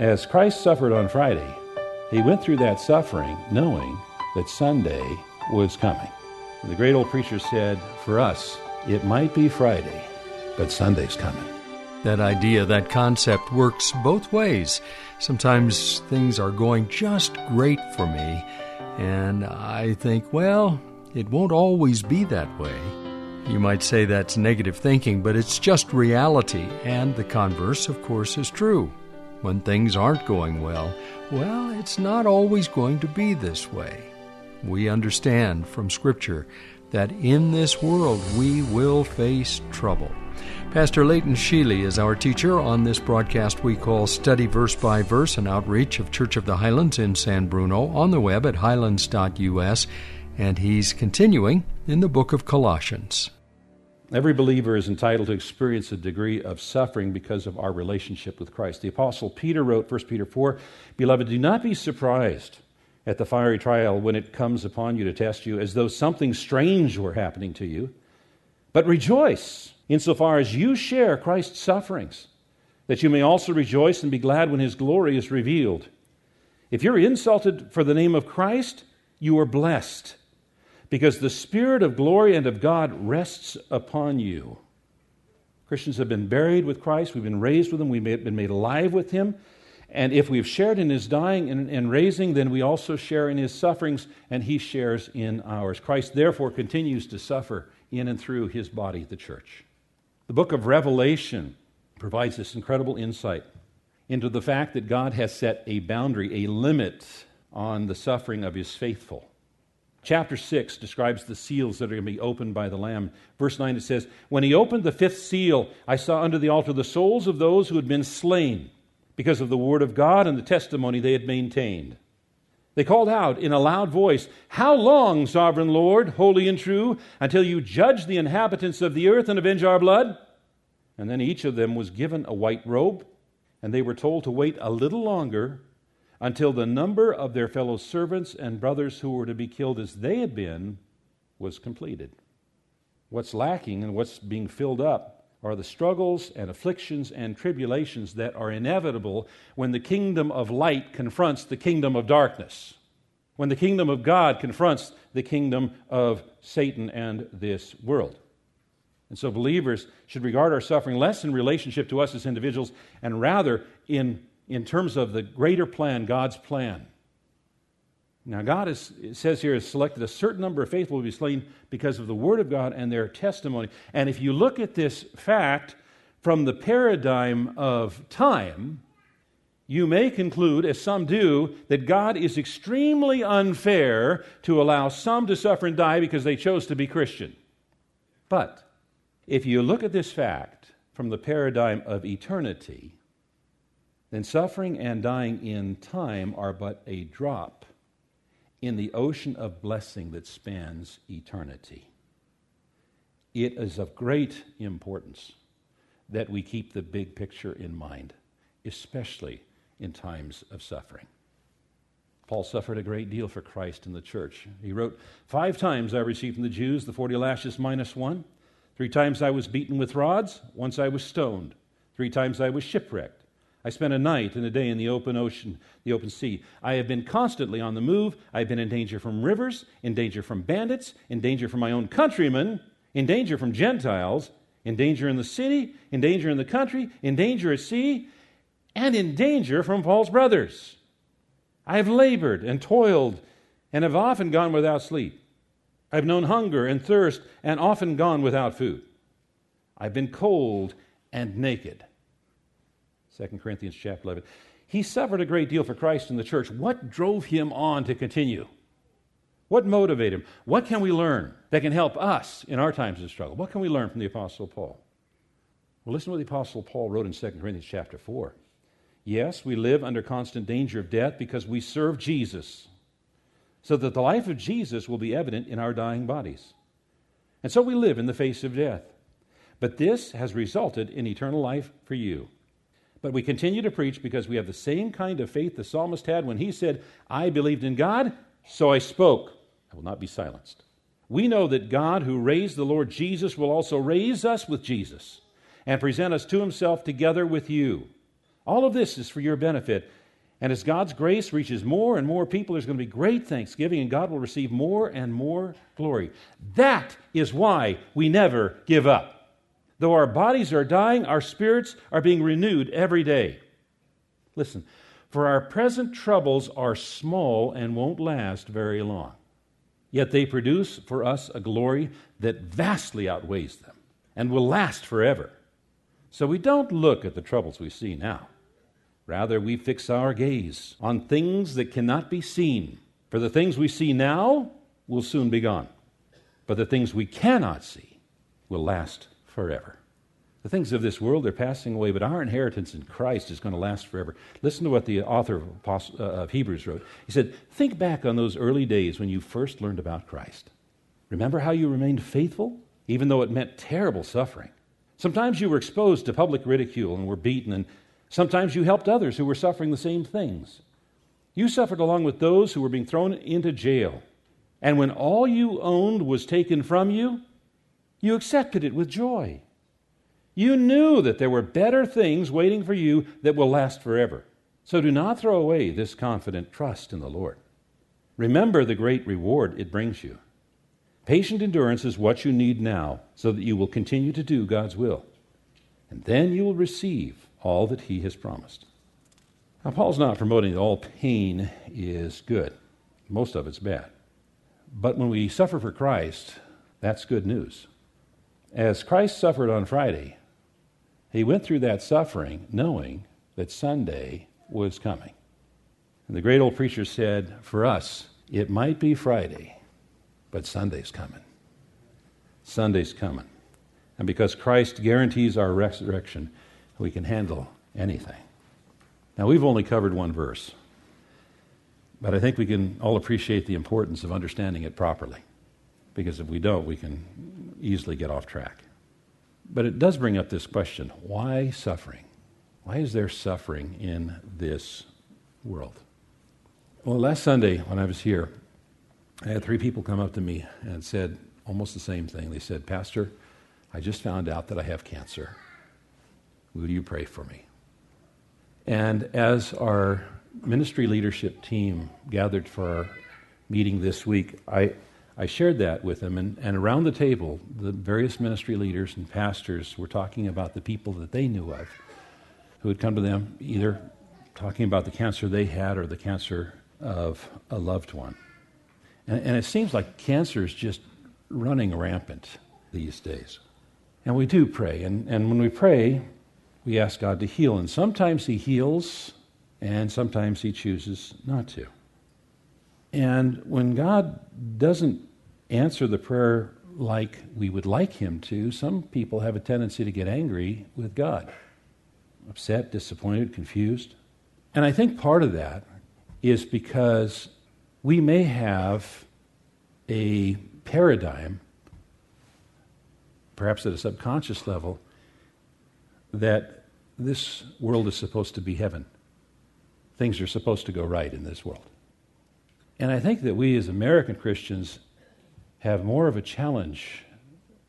As Christ suffered on Friday, he went through that suffering knowing that Sunday was coming. The great old preacher said, For us, it might be Friday, but Sunday's coming. That idea, that concept works both ways. Sometimes things are going just great for me, and I think, well, it won't always be that way. You might say that's negative thinking, but it's just reality, and the converse, of course, is true when things aren't going well, well, it's not always going to be this way. We understand from Scripture that in this world we will face trouble. Pastor Leighton Sheely is our teacher on this broadcast we call Study Verse by Verse, an outreach of Church of the Highlands in San Bruno on the web at highlands.us, and he's continuing in the book of Colossians. Every believer is entitled to experience a degree of suffering because of our relationship with Christ. The Apostle Peter wrote, 1 Peter 4 Beloved, do not be surprised at the fiery trial when it comes upon you to test you, as though something strange were happening to you. But rejoice insofar as you share Christ's sufferings, that you may also rejoice and be glad when his glory is revealed. If you're insulted for the name of Christ, you are blessed because the Spirit of glory and of God rests upon you. Christians have been buried with Christ, we've been raised with Him, we've been made alive with Him. And if we've shared in His dying and, and raising, then we also share in His sufferings, and He shares in ours. Christ, therefore, continues to suffer in and through His body, the church. The book of Revelation provides this incredible insight into the fact that God has set a boundary, a limit on the suffering of His faithful. Chapter 6 describes the seals that are going to be opened by the Lamb. Verse 9 it says, When he opened the fifth seal, I saw under the altar the souls of those who had been slain because of the word of God and the testimony they had maintained. They called out in a loud voice, How long, sovereign Lord, holy and true, until you judge the inhabitants of the earth and avenge our blood? And then each of them was given a white robe, and they were told to wait a little longer until the number of their fellow servants and brothers who were to be killed as they had been was completed. What's lacking and what's being filled up are the struggles and afflictions and tribulations that are inevitable when the kingdom of light confronts the kingdom of darkness, when the kingdom of God confronts the kingdom of Satan and this world. And so believers should regard our suffering less in relationship to us as individuals and rather in in terms of the greater plan, God's plan. Now, God is, says here, has selected a certain number of faithful to be slain because of the Word of God and their testimony. And if you look at this fact from the paradigm of time, you may conclude, as some do, that God is extremely unfair to allow some to suffer and die because they chose to be Christian. But if you look at this fact from the paradigm of eternity, then suffering and dying in time are but a drop in the ocean of blessing that spans eternity. It is of great importance that we keep the big picture in mind, especially in times of suffering. Paul suffered a great deal for Christ and the church. He wrote, Five times I received from the Jews the 40 lashes minus one. Three times I was beaten with rods. Once I was stoned. Three times I was shipwrecked. I spent a night and a day in the open ocean, the open sea. I have been constantly on the move. I have been in danger from rivers, in danger from bandits, in danger from my own countrymen, in danger from Gentiles, in danger in the city, in danger in the country, in danger at sea, and in danger from false brothers. I have labored and toiled and have often gone without sleep. I have known hunger and thirst and often gone without food. I've been cold and naked. 2 Corinthians chapter 11. He suffered a great deal for Christ and the church. What drove him on to continue? What motivated him? What can we learn that can help us in our times of struggle? What can we learn from the Apostle Paul? Well, listen to what the Apostle Paul wrote in 2 Corinthians chapter 4. Yes, we live under constant danger of death because we serve Jesus, so that the life of Jesus will be evident in our dying bodies. And so we live in the face of death. But this has resulted in eternal life for you. But we continue to preach because we have the same kind of faith the psalmist had when he said, I believed in God, so I spoke. I will not be silenced. We know that God, who raised the Lord Jesus, will also raise us with Jesus and present us to himself together with you. All of this is for your benefit. And as God's grace reaches more and more people, there's going to be great thanksgiving, and God will receive more and more glory. That is why we never give up. Though our bodies are dying, our spirits are being renewed every day. Listen, for our present troubles are small and won't last very long. Yet they produce for us a glory that vastly outweighs them and will last forever. So we don't look at the troubles we see now. Rather, we fix our gaze on things that cannot be seen. For the things we see now will soon be gone, but the things we cannot see will last forever. The things of this world are passing away, but our inheritance in Christ is going to last forever. Listen to what the author of uh, Hebrews wrote. He said, Think back on those early days when you first learned about Christ. Remember how you remained faithful, even though it meant terrible suffering. Sometimes you were exposed to public ridicule and were beaten, and Sometimes you helped others who were suffering the same things. You suffered along with those who were being thrown into jail. And when all you owned was taken from you, you accepted it with joy. You knew that there were better things waiting for you that will last forever. So do not throw away this confident trust in the Lord. Remember the great reward it brings you. Patient endurance is what you need now so that you will continue to do God's will. And then you will receive all that he has promised. Now, Paul's not promoting that all pain is good, most of it's bad. But when we suffer for Christ, that's good news. As Christ suffered on Friday, he went through that suffering knowing that Sunday was coming. And the great old preacher said, For us, it might be Friday, but Sunday's coming. Sunday's coming. And because Christ guarantees our resurrection, we can handle anything. Now, we've only covered one verse, but I think we can all appreciate the importance of understanding it properly, because if we don't, we can easily get off track. But it does bring up this question why suffering? Why is there suffering in this world? Well, last Sunday when I was here, I had three people come up to me and said almost the same thing. They said, Pastor, I just found out that I have cancer. Will you pray for me? And as our ministry leadership team gathered for our meeting this week, I, I shared that with them. And, and around the table, the various ministry leaders and pastors were talking about the people that they knew of who had come to them, either talking about the cancer they had or the cancer of a loved one. And, and it seems like cancer is just running rampant these days. And we do pray. And, and when we pray, we ask God to heal. And sometimes He heals, and sometimes He chooses not to. And when God doesn't answer the prayer like we would like Him to, some people have a tendency to get angry with God upset, disappointed, confused. And I think part of that is because we may have a paradigm, perhaps at a subconscious level, that this world is supposed to be heaven. Things are supposed to go right in this world. And I think that we as American Christians have more of a challenge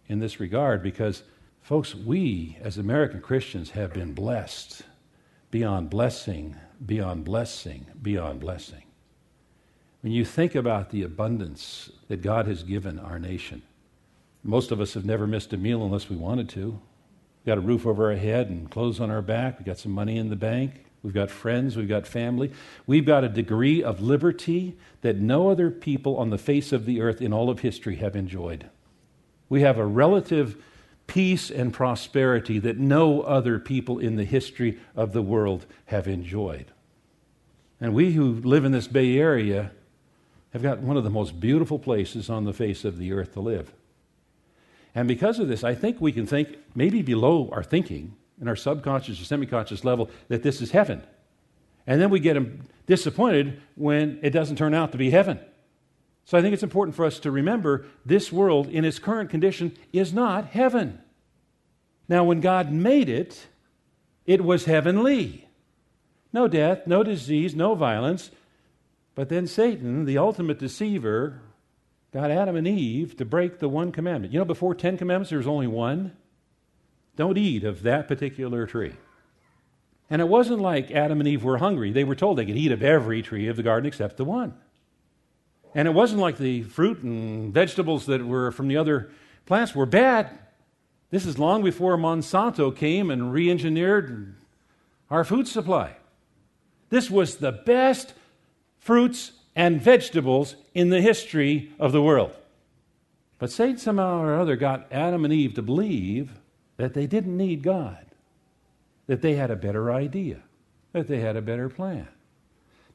in this regard because, folks, we as American Christians have been blessed beyond blessing, beyond blessing, beyond blessing. When you think about the abundance that God has given our nation, most of us have never missed a meal unless we wanted to. We've got a roof over our head and clothes on our back. We've got some money in the bank. We've got friends. We've got family. We've got a degree of liberty that no other people on the face of the earth in all of history have enjoyed. We have a relative peace and prosperity that no other people in the history of the world have enjoyed. And we who live in this Bay Area have got one of the most beautiful places on the face of the earth to live. And because of this, I think we can think, maybe below our thinking, in our subconscious or semi conscious level, that this is heaven. And then we get disappointed when it doesn't turn out to be heaven. So I think it's important for us to remember this world in its current condition is not heaven. Now, when God made it, it was heavenly. No death, no disease, no violence. But then Satan, the ultimate deceiver, got Adam and Eve to break the one commandment. You know, before 10 commandments, there was only one. Don't eat of that particular tree. And it wasn't like Adam and Eve were hungry. They were told they could eat of every tree of the garden except the one. And it wasn't like the fruit and vegetables that were from the other plants were bad. This is long before Monsanto came and re engineered our food supply. This was the best fruits and vegetables in the history of the world. But Satan somehow or other got Adam and Eve to believe that they didn't need God, that they had a better idea, that they had a better plan.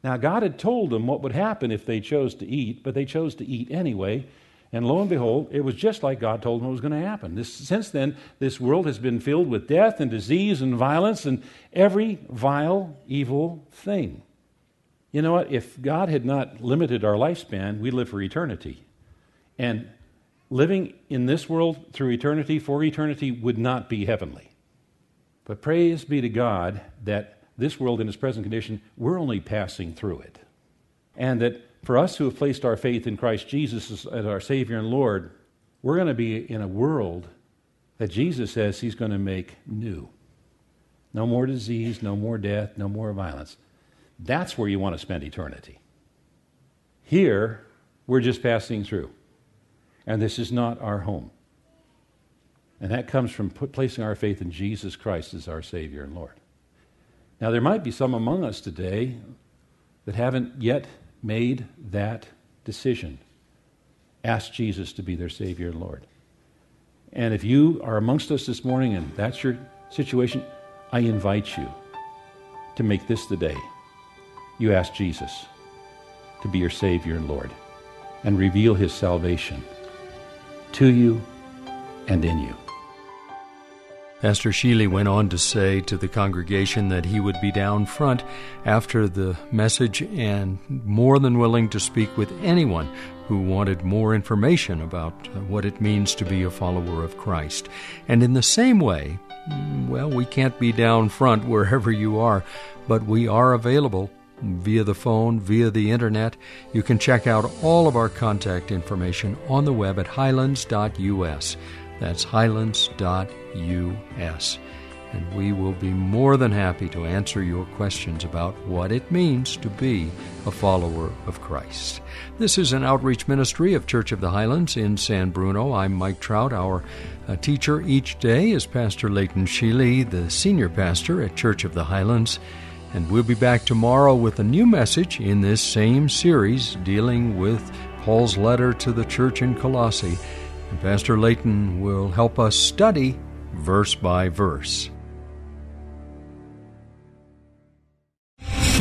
Now, God had told them what would happen if they chose to eat, but they chose to eat anyway. And lo and behold, it was just like God told them what was going to happen. This, since then, this world has been filled with death and disease and violence and every vile, evil thing. You know what? If God had not limited our lifespan, we live for eternity. And living in this world through eternity, for eternity, would not be heavenly. But praise be to God that this world in its present condition, we're only passing through it. And that for us who have placed our faith in Christ Jesus as our Savior and Lord, we're going to be in a world that Jesus says He's going to make new. No more disease, no more death, no more violence. That's where you want to spend eternity. Here, we're just passing through. And this is not our home. And that comes from put, placing our faith in Jesus Christ as our Savior and Lord. Now, there might be some among us today that haven't yet made that decision. Ask Jesus to be their Savior and Lord. And if you are amongst us this morning and that's your situation, I invite you to make this the day you ask Jesus to be your Savior and Lord and reveal His salvation to you and in you. Pastor Sheely went on to say to the congregation that he would be down front after the message and more than willing to speak with anyone who wanted more information about uh, what it means to be a follower of Christ. And in the same way, well, we can't be down front wherever you are, but we are available via the phone, via the internet. You can check out all of our contact information on the web at highlands.us. That's highlands.us. And we will be more than happy to answer your questions about what it means to be a follower of Christ. This is an outreach ministry of Church of the Highlands in San Bruno. I'm Mike Trout. Our uh, teacher each day is Pastor Leighton Sheely, the senior pastor at Church of the Highlands. And we'll be back tomorrow with a new message in this same series dealing with Paul's letter to the church in Colossae. And Pastor Leighton will help us study verse by verse.